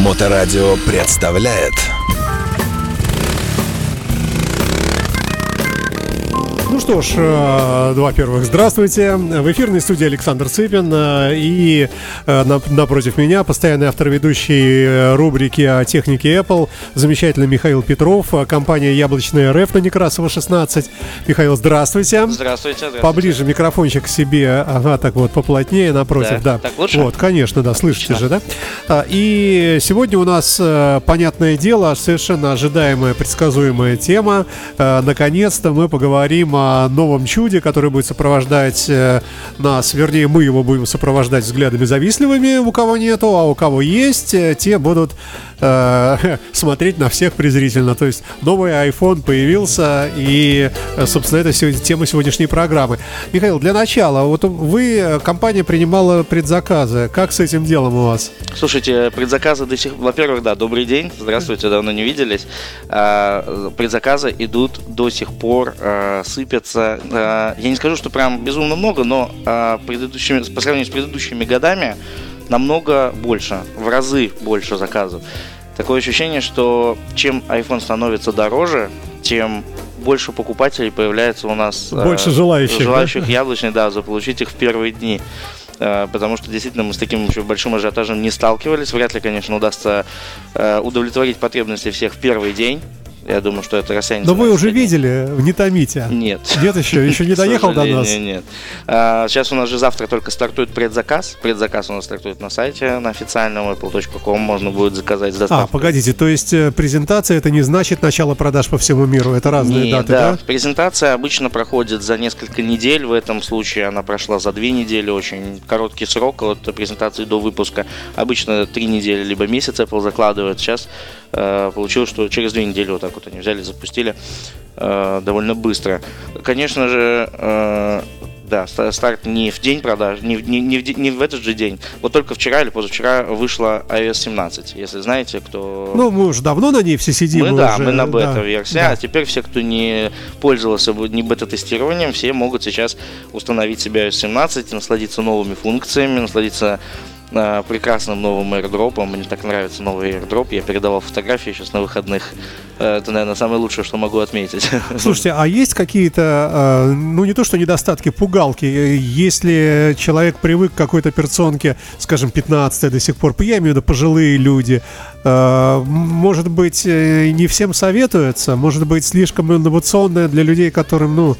Моторадио представляет что ж, э, во-первых, здравствуйте. В эфирной студии Александр Цыпин э, и э, напротив меня постоянный автор ведущей рубрики о технике Apple, замечательный Михаил Петров, компания Яблочная РФ на Некрасова 16. Михаил, здравствуйте. Здравствуйте. здравствуйте. Поближе микрофончик к себе, ага, так вот, поплотнее напротив, да. да. Так лучше? Вот, конечно, да, слышите Отлично. же, да? И сегодня у нас, понятное дело, совершенно ожидаемая, предсказуемая тема. Наконец-то мы поговорим о новом чуде, который будет сопровождать э, нас, вернее, мы его будем сопровождать взглядами завистливыми, у кого нету, а у кого есть, э, те будут э, смотреть на всех презрительно. То есть новый iPhone появился, и, э, собственно, это сегодня, тема сегодняшней программы. Михаил, для начала, вот вы, компания принимала предзаказы. Как с этим делом у вас? Слушайте, предзаказы до сих Во-первых, да, добрый день. Здравствуйте, давно не виделись. А, предзаказы идут до сих пор, а, сыпятся. А, я не скажу, что прям безумно много, но предыдущими, по сравнению с предыдущими годами намного больше, в разы больше заказов. Такое ощущение, что чем iPhone становится дороже, тем больше покупателей появляется у нас. Больше желающих. Желающих да? яблочный, да, заполучить их в первые дни потому что действительно мы с таким еще большим ажиотажем не сталкивались. Вряд ли, конечно, удастся удовлетворить потребности всех в первый день. Я думаю, что это растянется. Но вы уже видели, не томите. Нет. Нет еще, еще не доехал до нас. Нет. А, сейчас у нас же завтра только стартует предзаказ. Предзаказ у нас стартует на сайте, на официальном apple.com. Можно будет заказать с доставкой. А, погодите, то есть э, презентация это не значит начало продаж по всему миру? Это разные не, даты, да? да? Презентация обычно проходит за несколько недель. В этом случае она прошла за две недели. Очень короткий срок от презентации до выпуска. Обычно три недели, либо месяц Apple закладывает. Сейчас получилось, что через две недели вот так вот они взяли, запустили э, довольно быстро. Конечно же, э, да, старт не в день продаж, не, не, не, в, не в этот же день. Вот только вчера или позавчера вышла iOS 17, если знаете, кто... Ну, мы уже давно на ней все сидим. Мы, да, уже, мы на бета-версии, да. а теперь все, кто не пользовался не бета-тестированием, все могут сейчас установить себе iOS 17, насладиться новыми функциями, насладиться э, прекрасным новым airdrop. Мне так нравится новый airdrop. Я передавал фотографии сейчас на выходных. Э, это, наверное, самое лучшее, что могу отметить. Слушайте, а есть какие-то, э, ну не то что недостатки, пугалки? Если человек привык к какой-то операционке, скажем, 15 до сих пор, я имею в виду пожилые люди, э, может быть, э, не всем советуется, может быть, слишком инновационная для людей, которым, ну,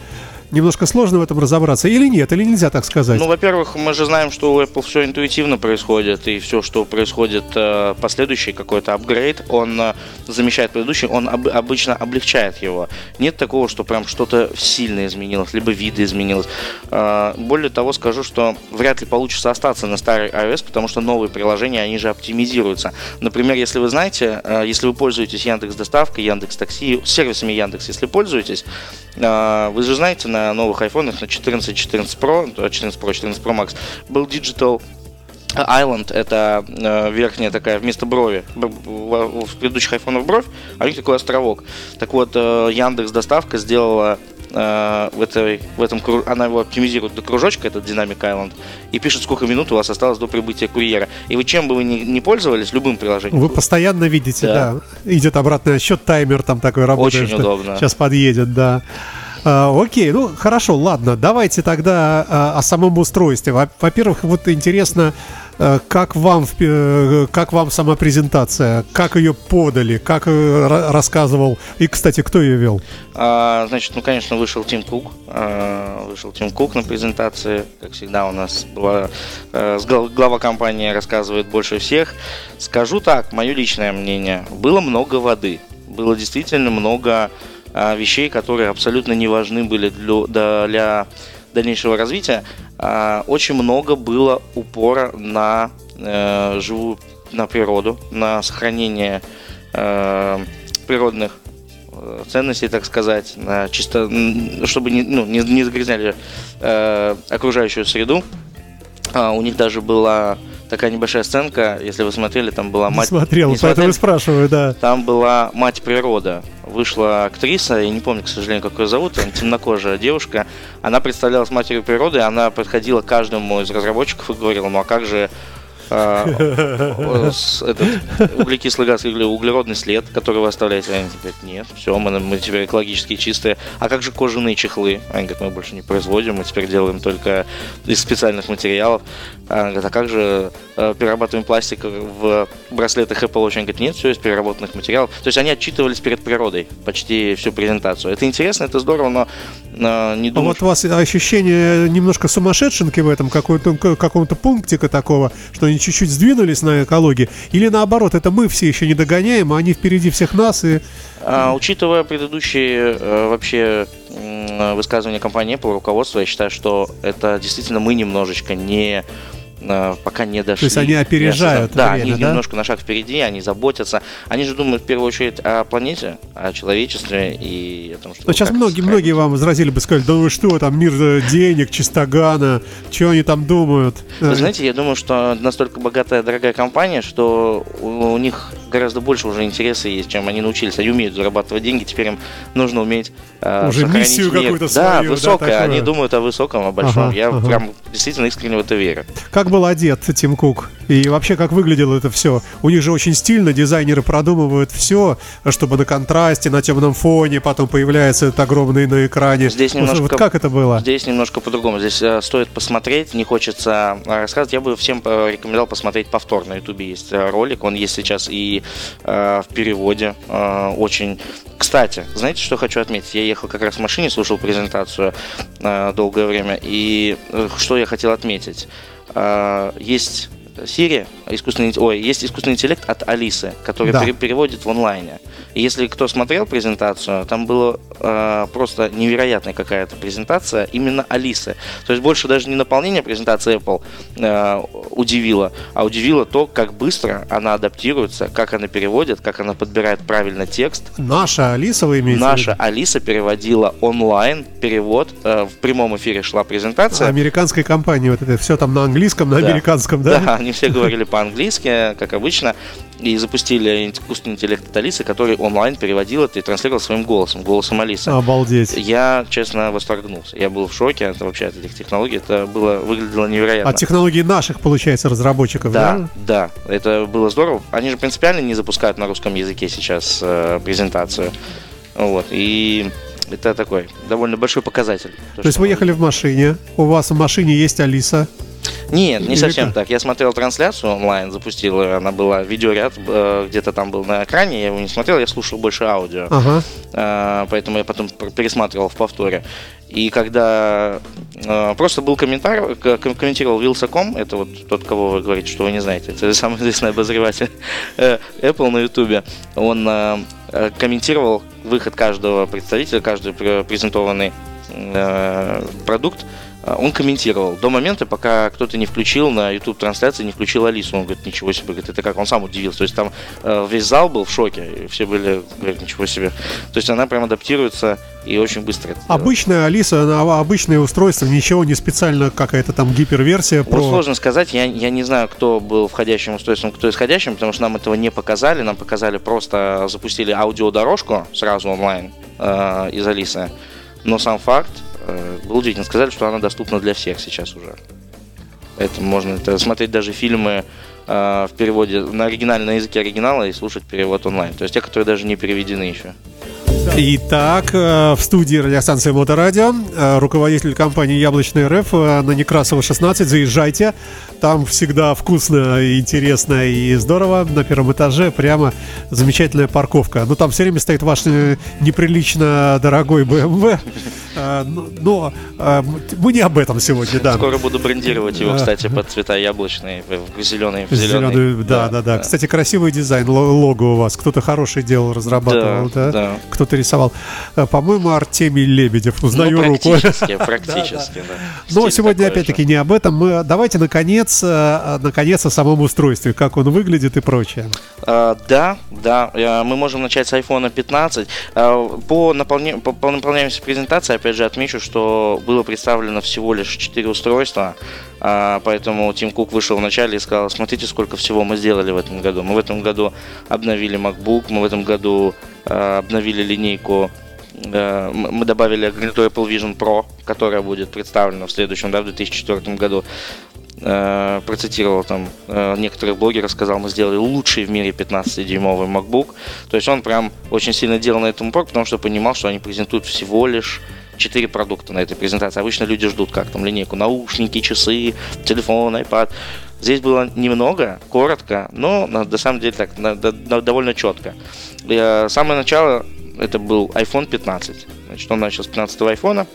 немножко сложно в этом разобраться, или нет, или нельзя так сказать? Ну, во-первых, мы же знаем, что у Apple все интуитивно происходит, и все, что происходит э, последующий какой-то апгрейд, он э, замещает предыдущий, он об, обычно облегчает его. Нет такого, что прям что-то сильно изменилось, либо виды изменилось. Э, более того, скажу, что вряд ли получится остаться на старой iOS, потому что новые приложения, они же оптимизируются. Например, если вы знаете, если вы пользуетесь Яндекс Доставкой, Яндекс Такси, сервисами Яндекс, если пользуетесь, вы же знаете, на на новых айфонах, на 14, 14 Pro, 14 Pro, 14 Pro Max, был Digital Island это э, верхняя такая вместо брови в, предыдущих айфонах бровь, а у них такой островок. Так вот, э, Яндекс доставка сделала э, в, этой, в этом она его оптимизирует до кружочка, этот Dynamic Island, и пишет, сколько минут у вас осталось до прибытия курьера. И вы чем бы вы ни, ни пользовались, любым приложением. Вы постоянно видите, да. да. Идет обратный отсчет, таймер там такой работает. Очень удобно. Сейчас подъедет, да. А, окей, ну хорошо, ладно, давайте тогда а, о самом устройстве. Во-первых, вот интересно, а, как вам, э, как вам сама презентация, как ее подали, как э, рассказывал, и, кстати, кто ее вел? А, значит, ну, конечно, вышел Тим Кук, вышел Тим Кук на презентации, как всегда у нас была, а, глава компании рассказывает больше всех. Скажу так, мое личное мнение, было много воды, было действительно много вещей, которые абсолютно не важны были для, для дальнейшего развития. А, очень много было упора на э, живую, на природу, на сохранение э, природных э, ценностей, так сказать, на чисто, чтобы не, ну, не, не загрязняли э, окружающую среду. А, у них даже была такая небольшая сценка, если вы смотрели, там была мать... Не смотрел, не поэтому смотрели? спрашиваю, да. Там была мать природа. Вышла актриса, я не помню, к сожалению, как ее зовут, темнокожая девушка. Она представлялась матерью природы, она подходила каждому из разработчиков и говорила, ну а как же этот, углекислый газ или углеродный след, который вы оставляете. Они говорят, нет, все, мы, мы теперь экологически чистые. А как же кожаные чехлы? Они говорят, мы больше не производим, мы теперь делаем только из специальных материалов. Они говорят, а как же э, перерабатываем пластик в браслетах Apple Watch? Они говорят, нет, все из переработанных материалов. То есть они отчитывались перед природой почти всю презентацию. Это интересно, это здорово, но не думаю... А вот у вас ощущение немножко сумасшедшенки в этом, какой-то, каком-то пунктика такого, что чуть-чуть сдвинулись на экологии? Или наоборот, это мы все еще не догоняем, а они впереди всех нас и... А, учитывая предыдущие э, вообще э, высказывания компании Apple, руководства, я считаю, что это действительно мы немножечко не пока не дошли. То есть они опережают Да, время, они да? немножко на шаг впереди, они заботятся. Они же думают в первую очередь о планете, о человечестве и о том, что... Но сейчас многие, многие вам возразили бы, сказали, да вы что, там мир э, денег, чистогана, что они там думают? Вы знаете, я думаю, что настолько богатая, дорогая компания, что у, у них гораздо больше уже интереса есть, чем они научились. Они умеют зарабатывать деньги, теперь им нужно уметь э, Уже миссию какую-то Да, свою, да, высокая. такую. они думают о высоком, о большом. Ага, я ага. прям действительно искренне в это верю. Как был одет Тим Кук? И вообще, как выглядело это все? У них же очень стильно, дизайнеры продумывают все, чтобы на контрасте, на темном фоне, потом появляется это огромный на экране. Здесь немножко- вот как это было? Здесь немножко по-другому. Здесь э, стоит посмотреть, не хочется э, рассказывать. Я бы всем э, рекомендовал посмотреть повтор. На Ютубе есть э, ролик, он есть сейчас и э, в переводе. Э, очень. Кстати, знаете, что хочу отметить? Я ехал как раз в машине, слушал презентацию э, долгое время, и э, что я хотел отметить? Э, есть Siri, искусственный, ой, есть искусственный интеллект от Алисы, который Да. пере- переводит в онлайне. И если кто смотрел презентацию, там было э, просто невероятная какая-то презентация именно Алисы. То есть больше даже не наполнение презентации Apple э, удивило, а удивило то, как быстро она адаптируется, как она переводит, как она подбирает правильно текст. Наша Алиса, вы имеете Наша? Алиса переводила онлайн перевод. э, в прямом эфире шла презентация. Американской компании, вот это все там на английском, на Да. американском, да? Да, они все говорили по-английски, как обычно, и запустили искусственный интеллект от Алисы, который онлайн переводил это и транслировал своим голосом, голосом Алисы. Обалдеть. Я, честно, восторгнулся. Я был в шоке от вообще от этих технологий. Это было выглядело невероятно. От технологий наших, получается, разработчиков, да? Да, да, это было здорово. Они же принципиально не запускают на русском языке сейчас э, презентацию. Вот, и это такой довольно большой показатель. То есть вы ехали в машине, у вас в машине есть Алиса. Нет, не Или совсем как? так. Я смотрел трансляцию онлайн, запустил, ее, она была, видеоряд э, где-то там был на экране, я его не смотрел, я слушал больше аудио. Ага. Э, поэтому я потом пересматривал в повторе. И когда э, просто был комментарий, комментировал Вилсаком, это вот тот, кого вы говорите, что вы не знаете, это самый известный обозреватель э, Apple на Ютубе, он э, э, комментировал выход каждого представителя, каждый пр- презентованный э, продукт, он комментировал до момента, пока кто-то не включил на YouTube трансляции, не включил Алису. Он говорит, ничего себе, говорит, это как? Он сам удивился. То есть там э, весь зал был в шоке, и все были, говорят, ничего себе. То есть она прям адаптируется и очень быстро это делает. Обычная Алиса, она обычное устройство, ничего не специально, какая-то там гиперверсия Вот про... сложно сказать, я, я не знаю, кто был входящим устройством, кто исходящим, потому что нам этого не показали, нам показали просто, запустили аудиодорожку сразу онлайн э, из Алисы, но сам факт э, был удивительно. Сказали, что она доступна для всех сейчас уже. Это можно это смотреть даже фильмы э, в переводе на оригинале, на языке оригинала и слушать перевод онлайн. То есть те, которые даже не переведены еще. Итак, э, в студии радиостанции Моторадио э, руководитель компании Яблочный РФ э, на Некрасова 16. Заезжайте. Там всегда вкусно, интересно и здорово. На первом этаже прямо замечательная парковка. Но там все время стоит ваш э, неприлично дорогой BMW. Э, Но но, э, мы не об этом сегодня, да. Скоро буду брендировать его, Да. кстати, под цвета яблочные, в зеленый, в Зеленую, зеленый. да, да, да, Кстати, красивый дизайн, ло- лого у вас. Кто-то хороший делал, разрабатывал, Да, да? да. Кто-то рисовал. Э, По-моему, Артемий Лебедев. Узнаю ну, руку. практически, практически, да. Но Стиль сегодня опять-таки же. не об этом. Мы давайте наконец, э, наконец о самом устройстве, как он выглядит и прочее. А, да, да, э, мы можем начать с iPhone 15. А, По, наполня... по, по наполняемости презентации, опять же, отмечу, что было представлено всего лишь 4 устройства, а, поэтому Тим Кук вышел в начале и сказал, смотрите, сколько всего мы сделали в этом году. Мы в этом году обновили MacBook, мы в этом году а, обновили линейку мы добавили гарнитуру Apple Vision Pro, которая будет представлена в следующем, да, в 2004 году. Э, процитировал там э, некоторых блогеров, сказал, мы сделали лучший в мире 15-дюймовый MacBook. То есть он прям очень сильно делал на этом упор, потому что понимал, что они презентуют всего лишь четыре продукта на этой презентации. Обычно люди ждут как там линейку наушники, часы, телефон, iPad. Здесь было немного, коротко, но на, на самом деле так на, на, довольно четко. Э, самое начало это был iPhone 15. Значит, он начал с 15 айфона.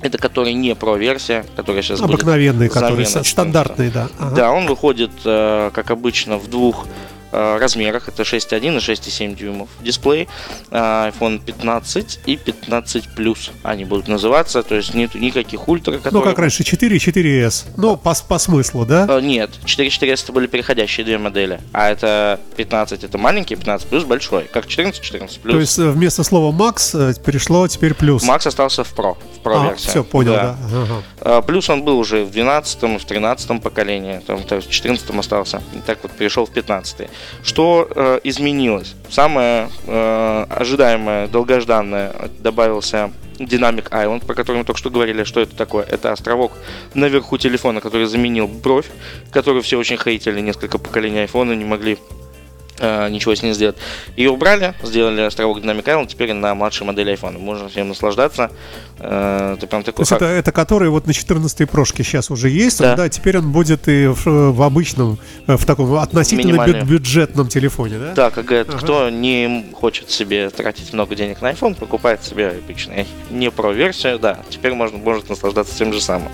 Это который не Pro версия, которая сейчас Обыкновенный, который стандартный, да. Ага. Да, он выходит, э, как обычно, в двух размерах. Это 6.1 и 6.7 дюймов дисплей. Э, iPhone 15 и 15 Plus они будут называться. То есть нет никаких ультра. Которые... Ну, как раньше, 4 и 4S. Ну, по, по смыслу, да? Э, нет, 4 и 4S это были переходящие две модели. А это 15 это маленький, 15 Plus большой. Как 14, 14 Plus. То есть вместо слова Max перешло теперь Plus. Max остался в Pro, в Pro а, версии. все, понял, да. да. Ага. Плюс он был уже в 12 в 13 поколении. Там, в 14 остался. И так вот перешел в 15 что э, изменилось? Самое э, ожидаемое, долгожданное добавился Dynamic Island, про который мы только что говорили, что это такое. Это островок наверху телефона, который заменил бровь, который все очень хейтили, несколько поколений айфона не могли Э, ничего с ней сделать. Ее убрали, сделали островок Dynamic Island, теперь на младшей модели iPhone. Можно всем наслаждаться. Э, это прям такой... То есть это, это который вот на 14 прошке сейчас уже есть, да. да, теперь он будет и в, в обычном, э, в таком относительно бю- бюджетном телефоне, да? Да, как говорят, ага. кто не хочет себе тратить много денег на iPhone, покупает себе обычный не про версию, да, теперь можно может наслаждаться тем же самым.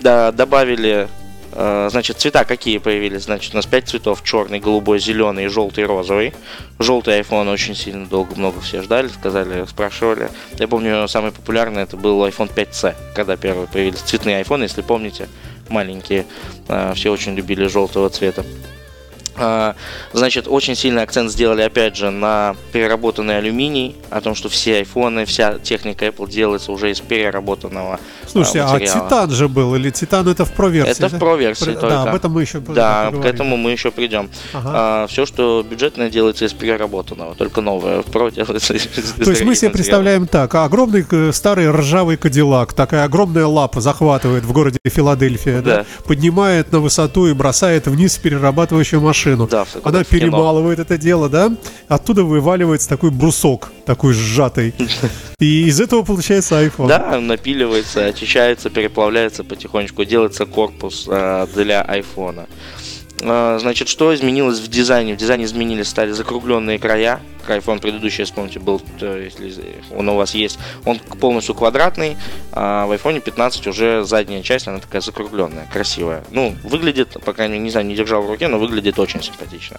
Да, добавили Э, значит, цвета какие появились? Значит, у нас 5 цветов. Черный, голубой, зеленый, желтый, розовый. Желтый iPhone очень сильно долго, много все ждали, сказали, спрашивали. Я помню, самый популярный это был iPhone 5C, когда первые появились цветные iPhone, если помните, маленькие. Э, все очень любили желтого цвета. А, значит, очень сильный акцент сделали, опять же, на переработанный алюминий, о том, что все айфоны, вся техника Apple делается уже из переработанного Слушайте, а, материала. а Титан же был, или Титан это в Pro версии? Это да? в Pro версии Про... Да, об этом мы еще Да, к этому мы еще придем. Ага. А, все, что бюджетное, делается из переработанного, только новое в делается из То есть мы себе представляем так, огромный э, старый ржавый Кадиллак, такая огромная лапа захватывает в городе Филадельфия, да. Да, поднимает на высоту и бросает вниз перерабатывающую машину машину. Да, Она перемалывает это дело, да? Оттуда вываливается такой брусок, такой сжатый. И из этого получается iPhone. Да, напиливается, очищается, переплавляется потихонечку, делается корпус э, для iPhone. Э, значит, что изменилось в дизайне? В дизайне изменились, стали закругленные края. iPhone предыдущий, вспомните, был, если он у вас есть, он полностью квадратный, а в iPhone 15 уже задняя часть, она такая закругленная, красивая. Ну, выглядит, по крайней мере, не знаю, не держал в руке, но выглядит очень симпатично.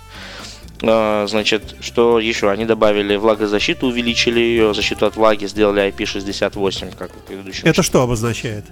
Э, значит, что еще? Они добавили влагозащиту, увеличили ее, защиту от влаги, сделали IP68, как в предыдущем. Это что обозначает?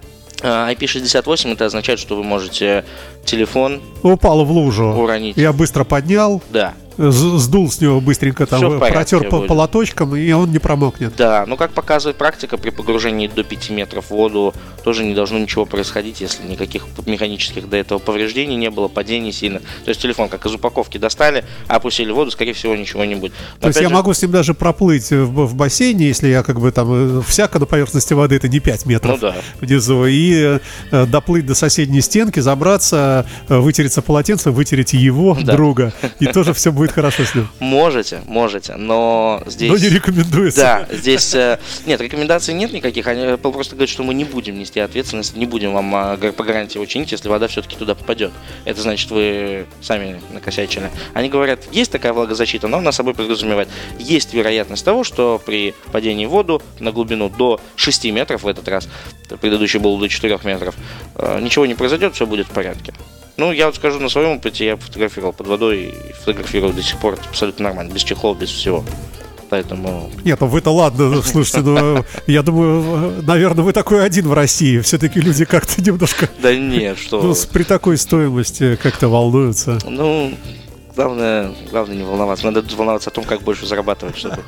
Э, IP68 это означает, что вы можете телефон упал в лужу, уронить. Я быстро поднял. Да сдул с него быстренько, там протер по полоточком, и он не промокнет. Да, ну как показывает практика, при погружении до 5 метров в воду тоже не должно ничего происходить, если никаких механических до этого повреждений не было, падений сильно. То есть телефон как из упаковки достали, опустили в воду, скорее всего ничего не будет. Но То есть я же... могу с ним даже проплыть в, в бассейне, если я как бы там э, всяко на поверхности воды, это не 5 метров ну, да. внизу, и э, доплыть до соседней стенки, забраться, э, вытереться полотенцем, вытереть его, да. друга, и тоже все будет будет хорошо с ним. Можете, можете, но здесь... Но не рекомендуется. Да, здесь... Э, нет, рекомендаций нет никаких. Они Apple просто говорят, что мы не будем нести ответственность, не будем вам а, по гарантии его чинить, если вода все-таки туда попадет. Это значит, вы сами накосячили. Они говорят, есть такая влагозащита, но она собой подразумевает. Есть вероятность того, что при падении в воду на глубину до 6 метров в этот раз, предыдущий был до 4 метров, э, ничего не произойдет, все будет в порядке. Ну, я вот скажу на своем опыте, я фотографировал под водой и фотографирую до сих пор абсолютно нормально, без чехлов, без всего. Поэтому... Нет, ну вы-то ладно, слушайте, ну, я думаю, наверное, вы такой один в России. Все-таки люди как-то немножко... Да нет, что... Ну, при такой стоимости как-то волнуются. Ну, главное, главное не волноваться. Надо волноваться о том, как больше зарабатывать, чтобы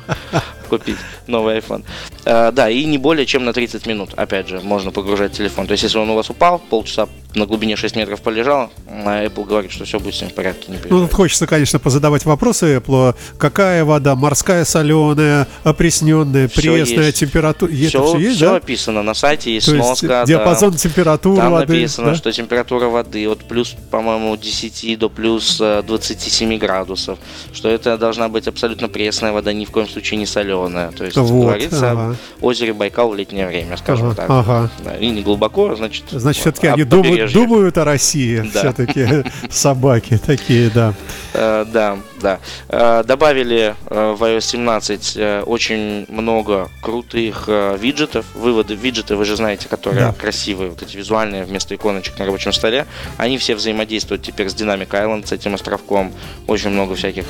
купить новый iPhone. А, да, и не более чем на 30 минут, опять же, можно погружать телефон. То есть, если он у вас упал, полчаса на глубине 6 метров полежал, а Apple говорит, что все будет с ним в порядке, не Ну, тут хочется, конечно, позадавать вопросы Apple. Какая вода? Морская, соленая, опресненная, Всё пресная, есть. температура? Это все, все есть, все да? описано на сайте, есть То есть сноска. да. диапазон температуры Там воды. написано, да? что температура воды от плюс, по-моему, 10 до плюс э, 27 градусов, что это должна быть абсолютно пресная вода, ни в коем случае не соленая. То есть Вот, говорится ага. озере Байкал в летнее время, скажем Ага, так. ага. Да, и не глубоко, значит. Значит, все-таки они думают, думают о России. Да. Все-таки собаки такие, да. Э, да, да. Э, добавили э, в iOS 17 э, очень много крутых виджетов. Выводы виджеты, вы же знаете, которые Да. красивые, вот эти визуальные вместо иконочек на рабочем столе. Они все взаимодействуют теперь с Dynamic Island, с этим островком. Очень много всяких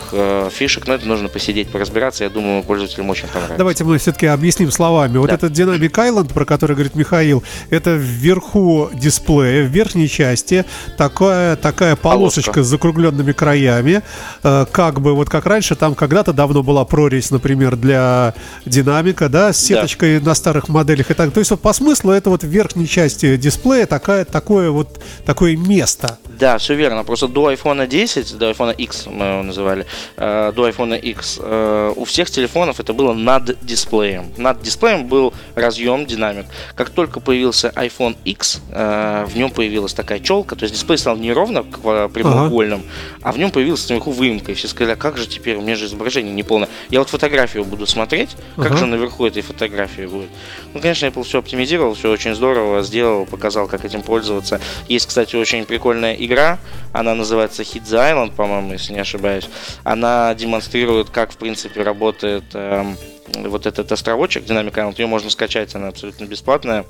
фишек, но это нужно посидеть, поразбираться. Я думаю, пользователям очень понравится. Давайте мы все-таки объясним словами. Вот Да. этот Dynamic Island, про который говорит Михаил, это вверху дисплея, в верхней части такая, такая полосочка Полоска. с закругленными краями. Э, Как бы, вот как раньше, там когда-то давно была прорезь, например, для динамика, да, с Да. сеточкой на старых моделях и так. То есть вот по смыслу это вот в верхней части дисплея такая, такое вот такое место. Да, все верно. Просто до iPhone 10, до iPhone X мы его называли, э, до iPhone X, э, у всех телефонов это было над дисплеем. Над дисплеем был разъем динамик. Как только появился iPhone X, э, в нем появилась такая челка, то есть дисплей стал не ровно ква- прямоугольным, а в нем появилась наверху выемка. И все сказали, а как же теперь, у меня же изображение не полное. Я вот фотографию буду смотреть, как Ага. же наверху этой фотографии будет. Ну, конечно, Apple все оптимизировал, все очень здорово сделал, показал, как этим пользоваться. Есть, кстати, очень прикольная игра, она называется Hit the Island, по-моему, если не ошибаюсь. Она демонстрирует, как, в принципе, работает эм, вот этот островочек Dynamic Island. Ее можно скачать, она абсолютно бесплатная.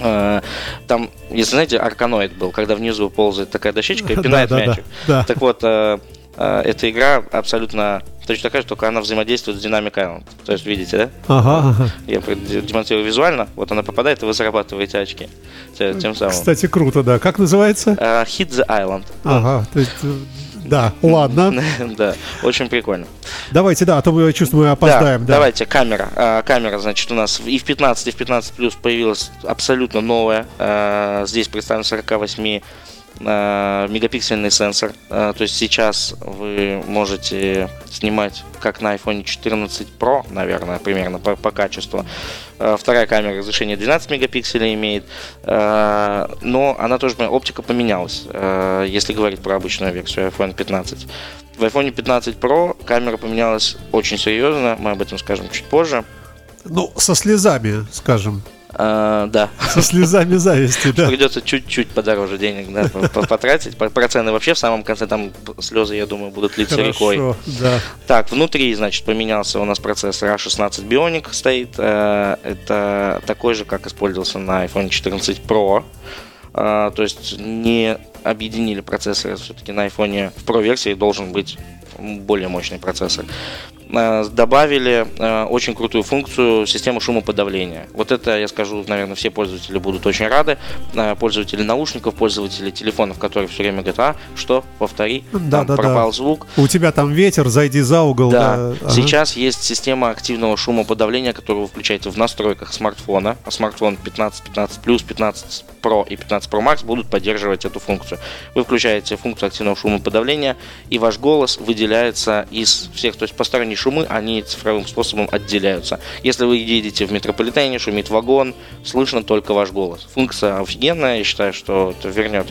Э, Там, если знаете, арканоид был, когда внизу ползает такая дощечка и пинает мячик. Так вот, э, эта игра абсолютно точно такая же, только она взаимодействует с Island. То есть, видите, да? Ага, ага. Я демонстрирую визуально, вот она попадает, и вы зарабатываете очки. Тем самым. Кстати, круто, да. Как называется? Э, Hit the Island. Ага, то есть, э, да, ладно. Да, очень прикольно. Давайте, да, а то мы чувствую, мы опоздаем. Да, Давайте, камера. А, камера, значит, у нас и в 15, и в 15 плюс появилась абсолютно новая. А, здесь представлен 48 а, мегапиксельный сенсор. А, то есть сейчас вы можете снимать как на iPhone 14 Pro, наверное, примерно по, по качеству. А, вторая камера разрешение 12 мегапикселей имеет, но она тоже оптика поменялась, если говорить про обычную версию iPhone 15. В iPhone 15 Pro камера поменялась очень серьезно, мы об этом скажем чуть позже. Ну, со слезами, скажем. А, да, Со слезами зависти, да. придется чуть-чуть подороже денег да, по- по- потратить. По- Про цены вообще в самом конце там слезы, я думаю, будут литься рекой. Хорошо, да. Так, внутри, значит, поменялся у нас процессор A16 Bionic стоит. Э, Это такой же, как использовался на iPhone 14 Pro. Э, То есть не объединили процессоры. Все-таки на iPhone в Pro версии должен быть более мощный процессор. Э, Добавили э, очень крутую функцию системы шумоподавления. Вот это, я скажу, наверное, все пользователи будут очень рады. Э, Пользователи наушников, пользователи телефонов, которые все время говорят, а, что, повтори, Да, там да, да. пропал звук. У тебя там ветер, зайди за угол. Да, Да, ага. сейчас есть система активного шумоподавления, которую вы включаете в настройках смартфона. А смартфон 15, 15 плюс, 15 Pro и 15 Pro Max будут поддерживать эту функцию. Вы включаете функцию активного шумоподавления, и ваш голос выделяется из всех, то есть посторонние шумы, они цифровым способом отделяются. Если вы едете в метрополитене, шумит вагон, слышно только ваш голос. Функция офигенная, я считаю, что это вернет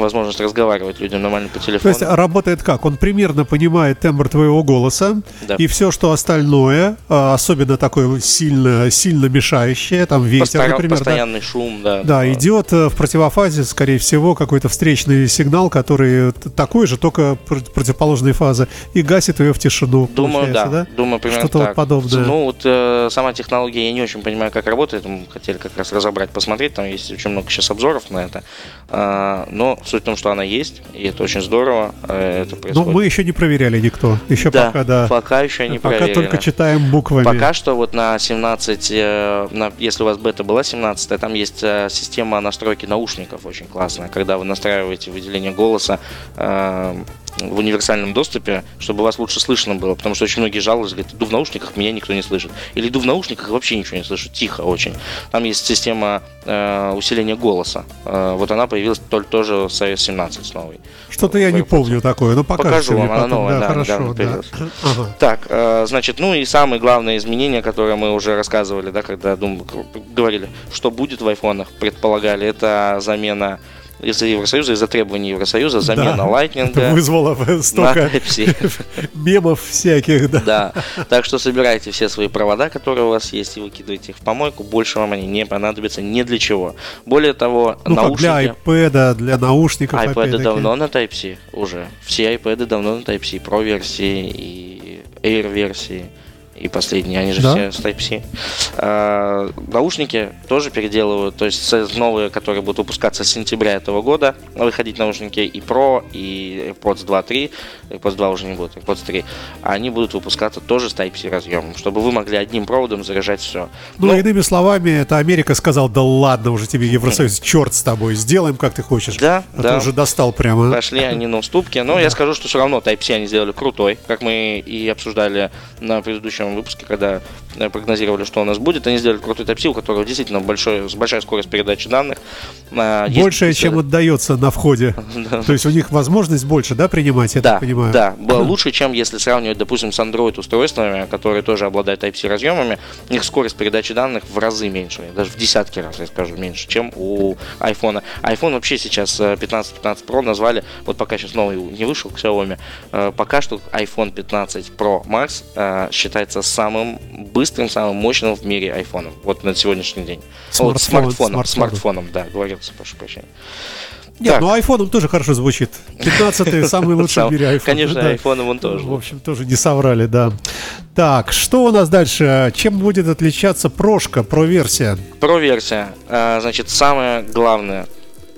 возможность разговаривать людям нормально по То телефону. есть работает как? Он примерно понимает тембр твоего голоса, Да. и все, что остальное, а, особенно такое сильно, сильно мешающее, там ветер, Постор- например, да, постоянный шум, да. Да, идет э, в противофазе, скорее всего, какой-то встречный сигнал, который такой же, только пр- противоположной фазы, и гасит ее в тишину. Думаю, да. получается, Думаю, примерно Что-то так. подобное. Ну, вот э, сама технология, я не очень понимаю, как работает. Мы хотели как раз разобрать, посмотреть. Там есть очень много сейчас обзоров на это. А, но суть в том, что она есть, и это очень здорово. э, Это Ну, происходит. мы еще не проверяли никто. Еще да, пока, да. пока еще не пока проверено. только читаем буквами. Пока что вот на 17, э, на- если у вас бета была 17, там есть э, система настройки наушников очень классная, когда вы настраиваете выделение голоса, в универсальном доступе, чтобы вас лучше слышно было, потому что очень многие жалуются, говорят, иду в наушниках, меня никто не слышит. Или иду в наушниках, и вообще ничего не слышу, тихо очень. Там есть система э, усиления голоса. Э, вот она появилась только тоже с iOS 17 новой. Что-то я не помню такое, но Покажу вам, она потом. новая, да, да, хорошо, да. Ага. Так, э, значит, ну и самое главное изменение, которое мы уже рассказывали, да, когда дум- говорили, что будет в айфонах, предполагали, это замена из-за Евросоюза, из-за требований Евросоюза, замена Да. Lightning Это вызвало столько мемов всяких, да. Да, так что собирайте все свои провода, которые у вас есть, и выкидывайте их в помойку. Больше вам они не понадобятся ни для чего. Более того, Ну как для наушники... iPad, для наушников iPad давно на Type-C уже. Все iPad давно на Type-C. Pro версии и Air версии. И последние, они же Да? все с Type-C. А, наушники тоже переделывают, то есть новые, которые будут выпускаться с сентября этого года, выходить наушники и Pro, и AirPods 2, 3, AirPods 2 уже не будет, AirPods 3, они будут выпускаться тоже с Type-C разъемом, чтобы вы могли одним проводом заряжать все. Ну, иными словами, это Америка сказал, да ладно уже тебе, Евросоюз, черт с тобой, сделаем, как ты хочешь. Да, А да. ты уже достал прямо. Пошли они на уступки, но я скажу, что все равно Type-C они сделали крутой, как мы и обсуждали на предыдущем выпуске, когда э, прогнозировали, что у нас будет. Они сделали крутой Type-C, у которого действительно большой, большая скорость передачи данных. А, специально- чем отдается на входе. То есть у них возможность больше, да, принимать, я Да, так понимаю? да, лучше, чем если сравнивать, допустим, с Android устройствами, которые тоже обладают Type-C разъемами, их скорость передачи данных в разы меньше, даже в десятки раз, я скажу, меньше, чем у iPhone. iPhone вообще сейчас э, 15-15 Pro назвали, вот пока сейчас новый не вышел, Xiaomi, э, пока что iPhone 15 Pro Max э, считается самым быстрым, самым мощным в мире iPhone, вот на сегодняшний день. Вот, Смартфон, смартфоном, смартфоном. смартфоном, да, говорился, прошу прощения. Нет, Так. ну айфоном тоже хорошо звучит. 15-й самый лучший в мире iPhone. Конечно, да. iPhone он тоже. В общем, тоже не соврали, да. Так, что у нас дальше? Чем будет отличаться прошка, про-версия? Про-версия. А, Значит, самое главное,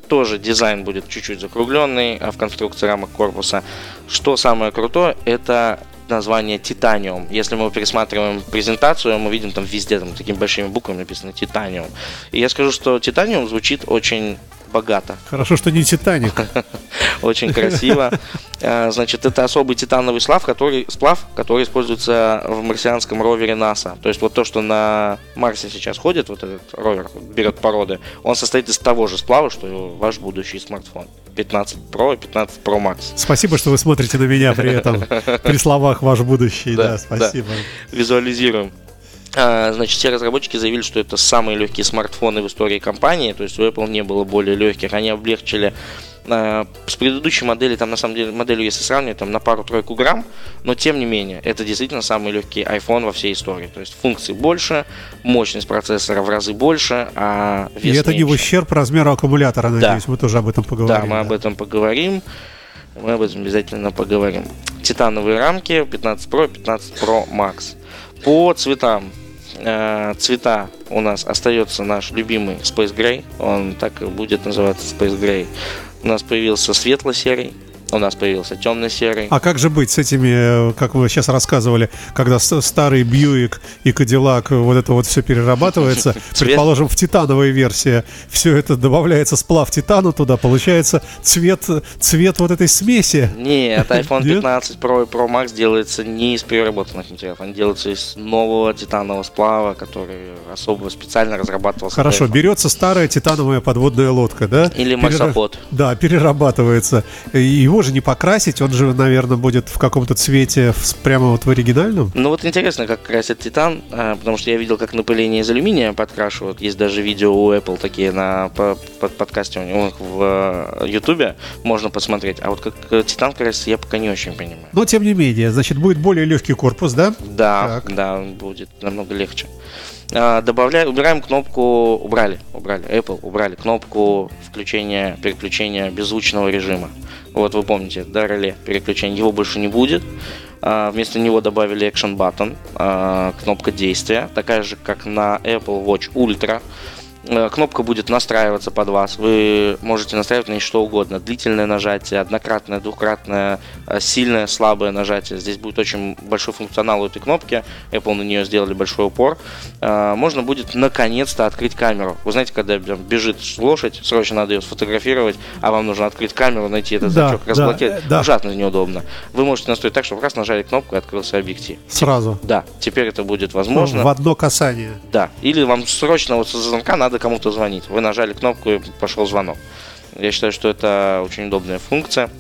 тоже дизайн будет чуть-чуть закругленный а в конструкции рамок корпуса. Что самое крутое, это название Титаниум. Если мы пересматриваем презентацию, мы видим там везде там такими большими буквами написано Титаниум. И я скажу, что Титаниум звучит очень богато. Хорошо, что не Титаник. Очень красиво. Э, Значит, это особый титановый сплав, который, сплав, который используется в марсианском ровере НАСА. То есть вот то, что на Марсе сейчас ходит, вот этот ровер берет породы, он состоит из того же сплава, что и ваш будущий смартфон. 15 Pro и 15 Pro Max. Спасибо, что вы смотрите на меня при этом, при словах «ваш будущий». Да, Да, спасибо. Визуализируем. А, Значит, все разработчики заявили, что это самые легкие смартфоны в истории компании, то есть у Apple не было более легких. Они облегчили а, с предыдущей модели, там на самом деле моделью, если сравнивать, там на пару-тройку грамм, но тем не менее, это действительно самый легкий iPhone во всей истории. То есть функций больше, мощность процессора в разы больше, а вес И это не в меньше. ущерб размеру аккумулятора, Да. надеюсь, мы тоже об этом поговорим. Да, мы об этом поговорим. Мы об этом обязательно поговорим. Титановые рамки 15 Pro, 15 Pro Max. По цветам. Э, цвета у нас остается наш любимый Space Gray. Он так и будет называться Space Gray. У нас появился светло-серый. У нас появился темно-серый. А как же быть с этими, э, как вы сейчас рассказывали, когда старый Бьюик и Кадиллак, э, вот это вот все перерабатывается, предположим, в титановой версии, все это добавляется сплав титана туда, получается цвет, цвет вот этой смеси. Нет, iPhone Нет? 15 Pro и Pro Max делается не из переработанных материалов, они делаются из нового титанового сплава, который особо специально разрабатывался. Хорошо, берется старая титановая подводная лодка, да? Или марсоход. Да, перерабатывается. Его же не покрасить, он же, наверное, будет в каком-то цвете прямо вот в оригинальном. Ну вот интересно, как красят титан, а, потому что я видел, как напыление из алюминия подкрашивают. Есть даже видео у Apple такие на по- под подкасте у них в э, Ютубе, можно посмотреть. А вот как э, титан красится, я пока не очень понимаю. Но, тем не менее, значит, будет более легкий корпус, да? Да, Так. да, будет намного легче. А, Добавляем, убираем кнопку, убрали, убрали, Apple убрали кнопку включения, переключения беззвучного режима. Вот вы помните, да, реле переключения, его больше не будет. А, Вместо него добавили Action Button, а, кнопка действия, такая же, как на Apple Watch Ultra. Э, Кнопка будет настраиваться под вас. Вы можете настраивать на ней что угодно. Длительное нажатие, однократное, двукратное, э, сильное, слабое нажатие. Здесь будет очень большой функционал у этой кнопки. Apple на нее сделали большой упор. Э, Можно будет наконец-то открыть камеру. Вы знаете, когда бежит лошадь, срочно надо ее сфотографировать, а вам нужно открыть камеру, найти этот Да, значок, да, разблокировать. э, да. Ужасно неудобно. Вы можете настроить так, чтобы раз нажали кнопку и открылся объектив. Сразу. Да, теперь это будет возможно. В одно касание. Да. Или вам срочно вот со звонка надо кому-то звонить. Вы нажали кнопку и пошел звонок. Я считаю, что это очень удобная функция.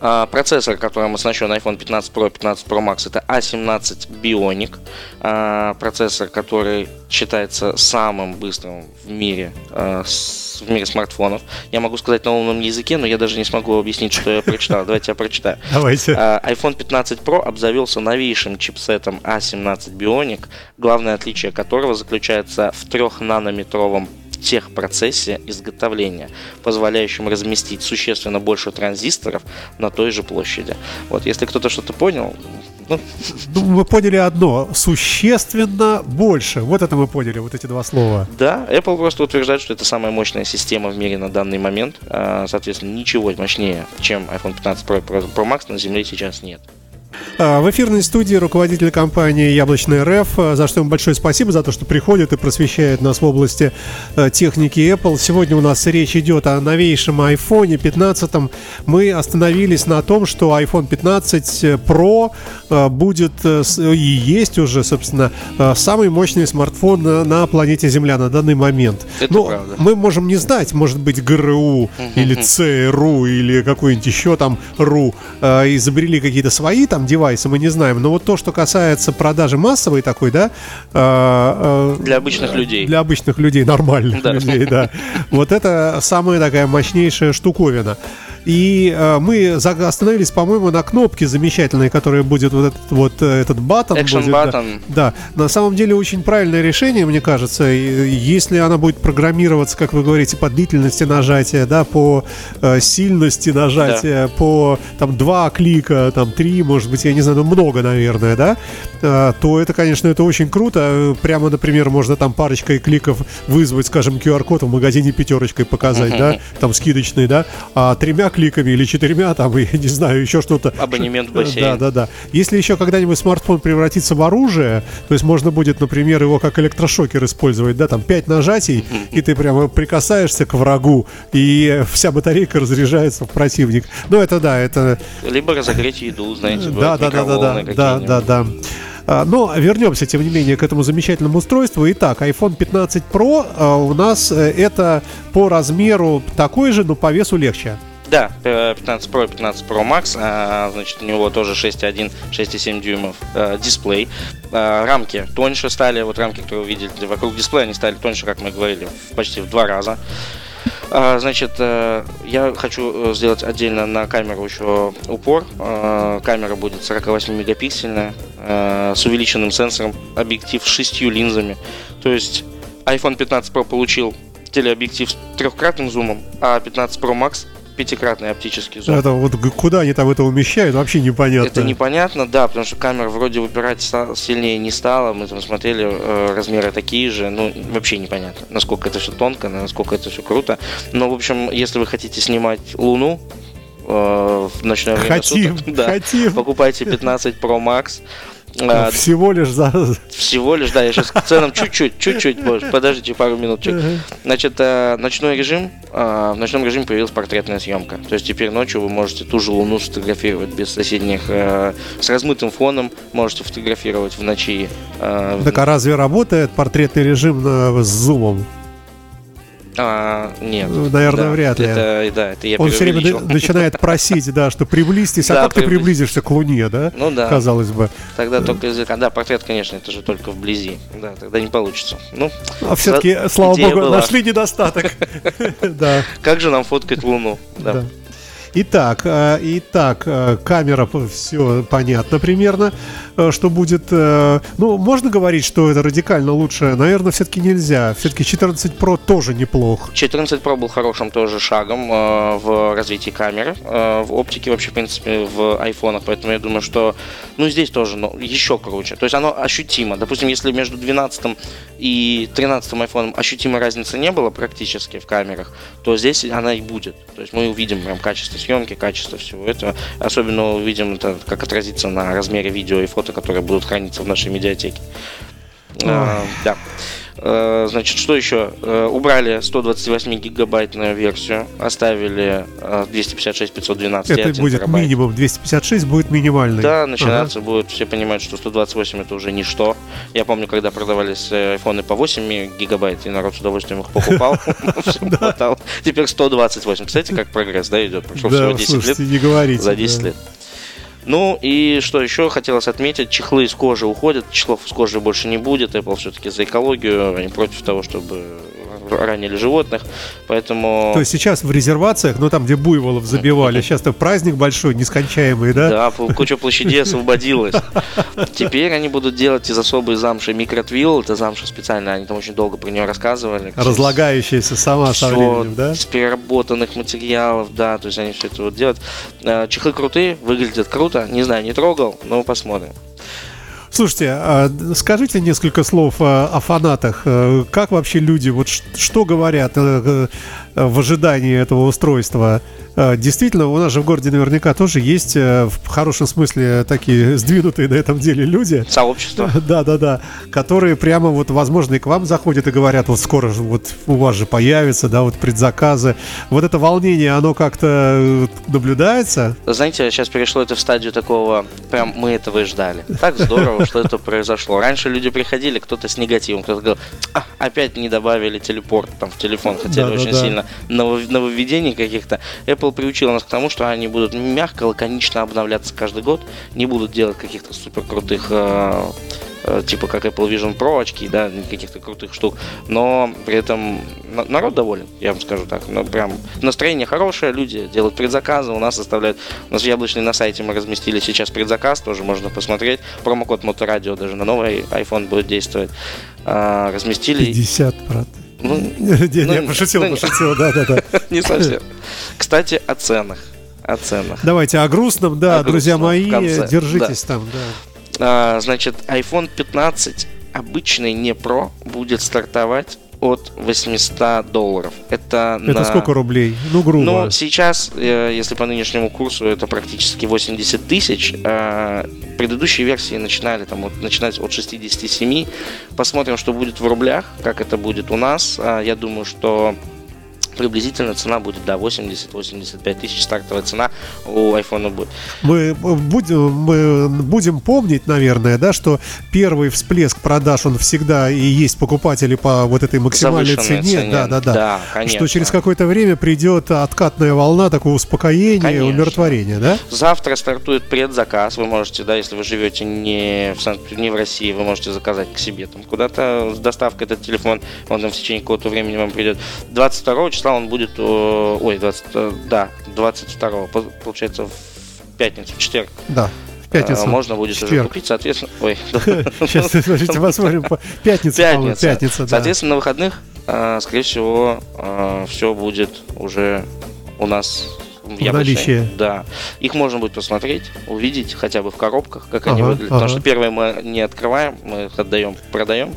А, Процессор, которым оснащен iPhone 15 Pro и 15 Pro Max, это A17 Bionic. А, Процессор, который считается самым быстрым в мире, а, с- в мире смартфонов. Я могу сказать на умном языке, но я даже не смогу объяснить, что я прочитал. Давайте я прочитаю. Давайте. А, iPhone 15 Pro обзавелся новейшим чипсетом A17 Bionic, главное отличие которого заключается в 3-нанометровом техпроцессе изготовления, позволяющем разместить существенно больше транзисторов на той же площади. Вот, если кто-то что-то понял, ну, Ну, мы поняли одно. Существенно больше. Вот это мы поняли, вот эти два слова. да, Apple просто утверждает, что это самая мощная система в мире на данный момент. А, Соответственно, ничего мощнее, чем iPhone 15 Pro и Pro Pro Max на Земле сейчас нет. А, В эфирной студии руководитель компании Яблочный РФ, а, за что ему большое спасибо, за то, что приходит и просвещает нас в области э, техники Apple. Сегодня у нас речь идет о новейшем iPhone 15. Мы остановились на том, что iPhone 15 Pro э, будет э, с- и есть уже, собственно, э, самый мощный смартфон на- планете Земля на данный момент. Это Ну, правда. мы можем не знать, может быть, ГРУ или ЦРУ или какой-нибудь еще там РУ э, изобрели какие-то свои там девайсы, мы не знаем. Но вот то, что касается продажи массовой такой, да, э, э, Для обычных людей. для обычных людей, нормальных Да. людей, да. Вот это самая такая мощнейшая штуковина. И э, мы остановились, по-моему, на кнопке замечательной, которая будет вот этот вот э, этот баттон. Action будет, да. button. Да, на самом деле очень правильное решение, мне кажется. Если она будет программироваться, как вы говорите, по длительности нажатия, да, по э, сильности нажатия, по там два клика, там три, может быть, я не знаю, ну много, наверное, да, э, то это, конечно, это очень круто. Прямо, например, можно там парочкой кликов вызвать, скажем, QR-код в магазине пятерочкой показать, да, там скидочный, да, а тремя кликами или четырьмя, там, я не знаю, еще что-то. Абонемент в Да, бассейн. да, да. Если еще когда-нибудь смартфон превратится в оружие, то есть можно будет, например, его как электрошокер использовать, да, там пять нажатий, и ты прямо прикасаешься к врагу, и вся батарейка разряжается в противник. Ну, это да, это... Либо разогреть еду, знаете, Да, да, да, да, да, да, да, да. А, Но вернемся, тем не менее, к этому замечательному устройству. Итак, iPhone 15 Pro а, у нас э, это по размеру такой же, но по весу легче. Да, э, 15 Pro и 15 Pro Max, а, значит, у него тоже 6,1, 6,7 дюймов э, дисплей. А, Рамки тоньше стали, вот рамки, которые вы видели вокруг дисплея, они стали тоньше, как мы говорили, почти в два раза. А, Значит, э, я хочу э, сделать отдельно на камеру еще упор. Э, Камера будет 48 мегапиксельная, э, с увеличенным сенсором, объектив с шестью линзами. То есть iPhone 15 Pro получил телеобъектив с трехкратным зумом, а 15 Pro Max пятикратный оптический зум. Это вот куда они там это умещают, вообще непонятно. Это непонятно, да, потому что камера вроде выпирать ста- сильнее не стала. Мы там смотрели, э, размеры такие же. Ну, вообще непонятно, насколько это все тонко, насколько это все круто. Но, в общем, если вы хотите снимать Луну э, в ночное время Хотим, суток, да, хотим. покупайте 15 Pro Max. Э, Всего лишь за... всего лишь, да, я сейчас к ценам чуть-чуть, чуть-чуть, может, подождите пару минуточек. Значит, э, ночной режим, э, в ночном режиме появилась портретная съемка. То есть теперь ночью вы можете ту же луну сфотографировать без соседних, с размытым фоном, можете фотографировать в ночи. Так а разве работает портретный режим с зумом? А, нет. Ну, наверное, Да, вряд ли. Это, да, это я Он все время начинает просить, да, что приблизьтесь. А Да, как ты приблизишься к Луне, да? Ну да. Казалось бы. Тогда только язык. А, да, портрет, конечно, это же только вблизи. Да, тогда не получится. Ну, А все-таки, слава богу, была. нашли недостаток. Да, как же нам фоткать Луну? Да. Итак, э, итак, э, камера, все понятно примерно, э, что будет. Ну, можно говорить, что это радикально лучше? Наверное, все-таки нельзя. Все-таки 14 Pro тоже неплох. 14 Pro был хорошим тоже шагом в развитии камеры, в оптике вообще, в принципе, в айфонах, поэтому я думаю, что, ну, здесь тоже, ну, еще круче. То есть оно ощутимо. Допустим, если между 12 и 13 айфоном ощутимой разницы не было практически в камерах, то здесь она и будет. То есть мы увидим прям качество съемки, качество всего этого. Особенно увидим это, как отразится на размере видео и фото, которые будут храниться в нашей медиатеке. А, да. Э, Значит, что еще? Э, Убрали 128 гигабайтную версию, оставили э, 256 512 и Это 1 будет терабайт. минимум 256, будет минимальный. Да, Ага. начинаться будет, все понимают, что 128 это уже ничто. Я помню, когда продавались э, айфоны по 8 гигабайт, и народ с удовольствием их покупал. Теперь 128. Кстати, как прогресс, да, идет? Прошло всего Да, 10 лет. не говорите. За 10 да. лет. Ну и что еще хотелось отметить, чехлы из кожи уходят, чехлов из кожи больше не будет, Apple все-таки за экологию, они против того, чтобы ранили животных, поэтому... То есть сейчас в резервациях, ну там, где буйволов забивали, сейчас-то праздник большой, нескончаемый, да? Да, куча площадей освободилась. Теперь они будут делать из особой замши микротвилл. Это замша специально, они там очень долго про нее рассказывали. Разлагающаяся сама со временем, да? с переработанных материалов, да, то есть они все это вот делают. Э, Чехлы крутые, выглядят круто. Не знаю, не трогал, но посмотрим. Слушайте, а скажите несколько слов а, о фанатах. Э, Как вообще люди, вот что говорят э, э, в ожидании этого устройства? Э, Действительно, у нас же в городе наверняка тоже есть э, в хорошем смысле такие сдвинутые на этом деле люди. Сообщество. Да, да, да. Которые прямо вот, возможно, и к вам заходят и говорят, вот скоро же вот у вас же появится, да, вот предзаказы. Вот это волнение, оно как-то э, наблюдается? Знаете, сейчас перешло это в стадию такого, прям мы этого и ждали. Так здорово, что это произошло. Раньше люди приходили, кто-то с негативом, кто-то говорил, «А, опять не добавили телепорт там в телефон, хотели очень сильно нововведений каких-то. Apple приучила нас к тому, что они будут мягко, лаконично обновляться каждый год, не будут делать каких-то супер крутых э, э, типа как Apple Vision Pro очки, да, каких-то крутых штук, но при этом на- народ доволен, я вам скажу так, ну прям настроение хорошее, люди делают предзаказы, у нас оставляют, у нас в на сайте мы разместили сейчас предзаказ, тоже можно посмотреть, промокод Моторадио даже на новый iPhone будет действовать, А, разместили, 50 ну, Не, не, Ну, пошутил, ну, пошутил, да, да, да. не совсем. Кстати, о ценах, о ценах. Давайте о грустном, да, О друзья мои, держитесь там, да. А, значит, iPhone 15 обычный не Pro будет стартовать от 800 долларов. Это, Это на- сколько рублей? Ну, грубо. Ну, сейчас, э, если по нынешнему курсу, это практически 80 тысяч. А Предыдущие версии начинали там, вот, начинать от 67. Посмотрим, что будет в рублях, как это будет у нас. А, Я думаю, что приблизительно цена будет, да, 80-85 тысяч стартовая цена у iPhone будет. Мы будем, мы будем помнить, наверное, да, что первый всплеск продаж, он всегда и есть покупатели по вот этой максимальной цене. цене. Да, да, да. Да, конечно. Что через какое-то время придет откатная волна такого успокоения, Конечно. умиротворения, да? Завтра стартует предзаказ. Вы можете, да, если вы живете не в, Санкт- не в России, вы можете заказать к себе там куда-то с доставкой этот телефон. Он там в течение какого-то времени вам придет. 22 числа он будет, э, ой, 20, э, да, 22 по- получается в пятницу, в четверг. Да. Пятницу. Э, Можно будет уже четверг. купить, соответственно. Ой, Сейчас, подождите, посмотрим. по- Пятница, пятница. пятница, да. Соответственно, на выходных, скорее всего, все будет уже у нас наличии. Да. Их можно будет посмотреть, увидеть хотя бы в коробках, как они Ага, выглядят. ага. Потому что первые мы не открываем, мы их отдаем, продаем.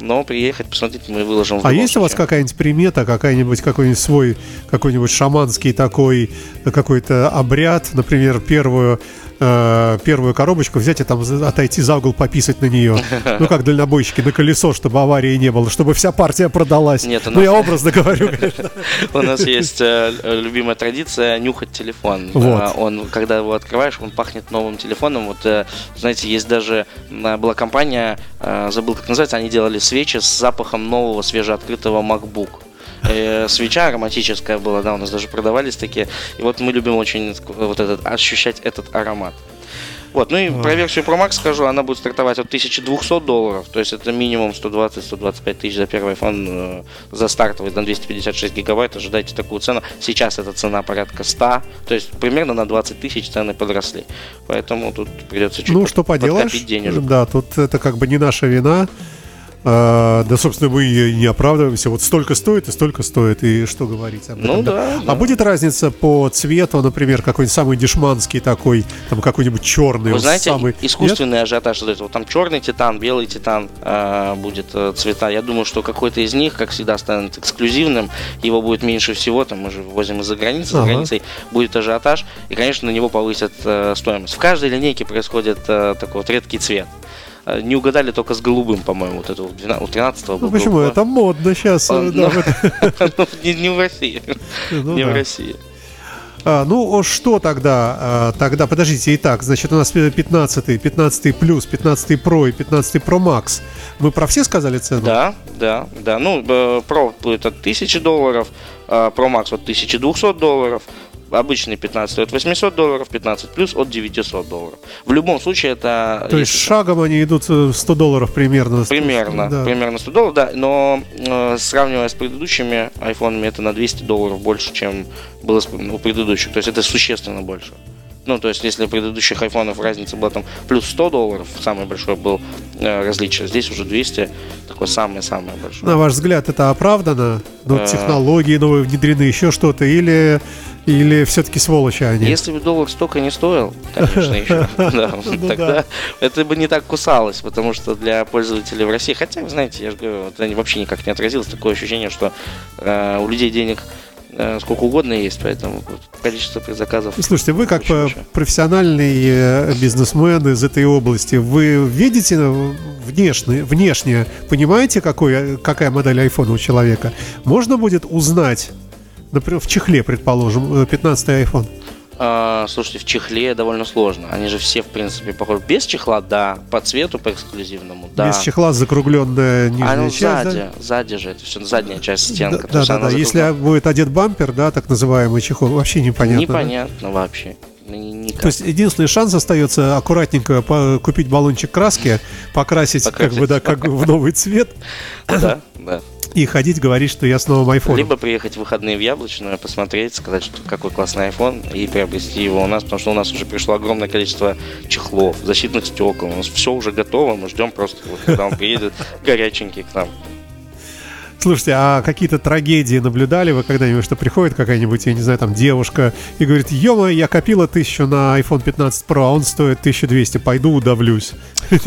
Но приехать, посмотреть мы выложим А есть у вас какая-нибудь примета, какая-нибудь какой-нибудь свой, какой-нибудь шаманский такой какой-то обряд, например, первую э, первую коробочку взять и там отойти за угол пописать на нее, ну как дальнобойщики на колесо, чтобы аварии не было, чтобы вся партия продалась. Нет, у ну нас- я образно говорю, конечно. У нас есть э, э, любимая традиция нюхать телефон. Вот. А, Он, когда его открываешь, он пахнет новым телефоном. Вот, э, знаете, есть даже э, была компания, э, забыл как называется, они делали свечи с запахом нового свежеоткрытого MacBook. Э, свеча ароматическая была, да, у нас даже продавались такие. И вот мы любим очень вот этот ощущать этот аромат. Вот, ну и про версию Pro Max скажу, она будет стартовать от 1200 долларов, то есть это минимум 120-125 тысяч за первый iPhone э, за стартовый на 256 гигабайт, ожидайте такую цену. Сейчас эта цена порядка 100, то есть примерно на 20 тысяч цены подросли. Поэтому тут придется чуть Ну, что поделаешь? денежек. Да, тут это как бы не наша вина. А, да, собственно, мы не оправдываемся. Вот столько стоит и столько стоит, и что говорить об этом. Ну да, А да. будет разница по цвету, например, какой-нибудь самый дешманский такой, там какой-нибудь черный, Вы знаете, самый... искусственный ажиотаж создает. Вот там черный титан, белый титан э, будет э, цвета. Я думаю, что какой-то из них, как всегда, станет эксклюзивным. Его будет меньше всего. Там мы же возим из-за границы. За Ага. границей будет ажиотаж. И, конечно, на него повысят э, стоимость. В каждой линейке происходит э, такой вот редкий цвет. Э, Не угадали только с голубым, по-моему, вот это у 12 у 13 Ну почему? Это модно сейчас. А, э, ну, вот, не, в России. ну не в России. А, ну, что тогда? А, тогда, подождите, итак, значит, у нас 15, 15 плюс, 15 Pro и 15 Pro Max. Мы про все сказали цену? Да, да, да. Ну, э, Pro будет от 1000 долларов, а Pro Max от 1200 долларов, обычный 15 от 800 долларов, 15 плюс от 900 долларов. В любом случае это... То есть шагом они идут э, 100 долларов примерно. Примерно, Да. примерно 100 долларов, да, но э, сравнивая с предыдущими айфонами, это на 200 долларов больше, чем было у предыдущих, то есть это существенно больше. Ну, то есть, если предыдущих айфонов разница была там плюс 100 долларов, самое большое было э, различие, здесь уже 200, такое самое-самое большое. На ваш взгляд, это оправдано? Ну, Э. технологии новые внедрены, еще что-то? Или, или все-таки сволочи они? Если бы доллар столько не стоил, конечно, еще, да, Ну да. тогда это бы не так кусалось, потому что для пользователей в России, хотя, вы знаете, я же говорю, это вообще никак не отразилось, такое ощущение, что э, у людей денег сколько угодно есть, поэтому количество предзаказов. Слушайте, вы как Очень э, профессиональный э, бизнесмен из этой области, вы видите э, внешне, внешне понимаете, какой, э, какая модель айфона у человека? Можно будет узнать, например, в чехле, предположим, э, 15 iPhone? А, слушайте, в чехле довольно сложно. Они же все, в принципе, похожи. Без чехла, да. По цвету, по эксклюзивному, да. Без чехла закругленная нижняя А ну часть, да? сзади, сзади же, это все задняя часть Да, стенка. да, да, да. Если закруглена. будет одет бампер, да, так называемый чехол, вообще непонятно. да? Непонятно вообще. Ни- никак. То есть единственный шанс остается аккуратненько купить баллончик краски, покрасить, как Покрасить. бы да, как в новый цвет Да, да. И ходить говорить, что я с новым айфоном. Либо приехать в выходные в Яблочную, посмотреть, сказать, что какой классный iPhone, и приобрести его у нас, потому что у нас уже пришло огромное количество чехлов, защитных стекол, у нас все уже готово, мы ждем просто, когда он приедет горяченький к нам. Слушайте, а какие-то трагедии наблюдали вы когда-нибудь, что приходит какая-нибудь, я не знаю, там девушка и говорит, ё я копила тысячу на iPhone 15 Pro, а он стоит 1200, пойду удавлюсь.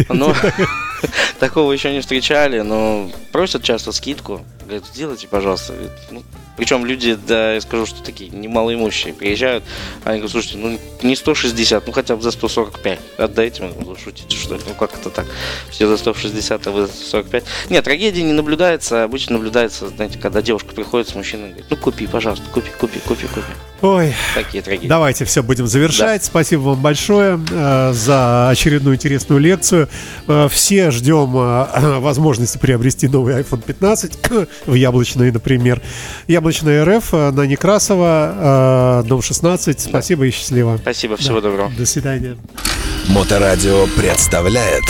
Ну, такого еще не встречали, но просят часто скидку. Говорят, сделайте, пожалуйста. Говорит, ну, причем люди, да, я скажу, что такие немалоимущие приезжают, они говорят, слушайте, ну не 160, ну хотя бы за 145 отдайте. Мы говорим, «Вы шутите, что ли? Ну как это так? Все за 160, а вы за 145. Нет, трагедии не наблюдается. Обычно наблюдается, знаете, когда девушка приходит с мужчиной говорит, ну купи, пожалуйста, купи, купи, купи, купи. Ой, Такие трагедии. давайте все будем завершать. Спасибо вам большое э, за очередную интересную лекцию. Э, все ждем э, возможности приобрести новый iPhone 15 в Яблочной, например. Яблочная РФ э, на Некрасова, э, дом 16. Спасибо и счастливо. Спасибо, всего доброго. До свидания. Моторадио представляет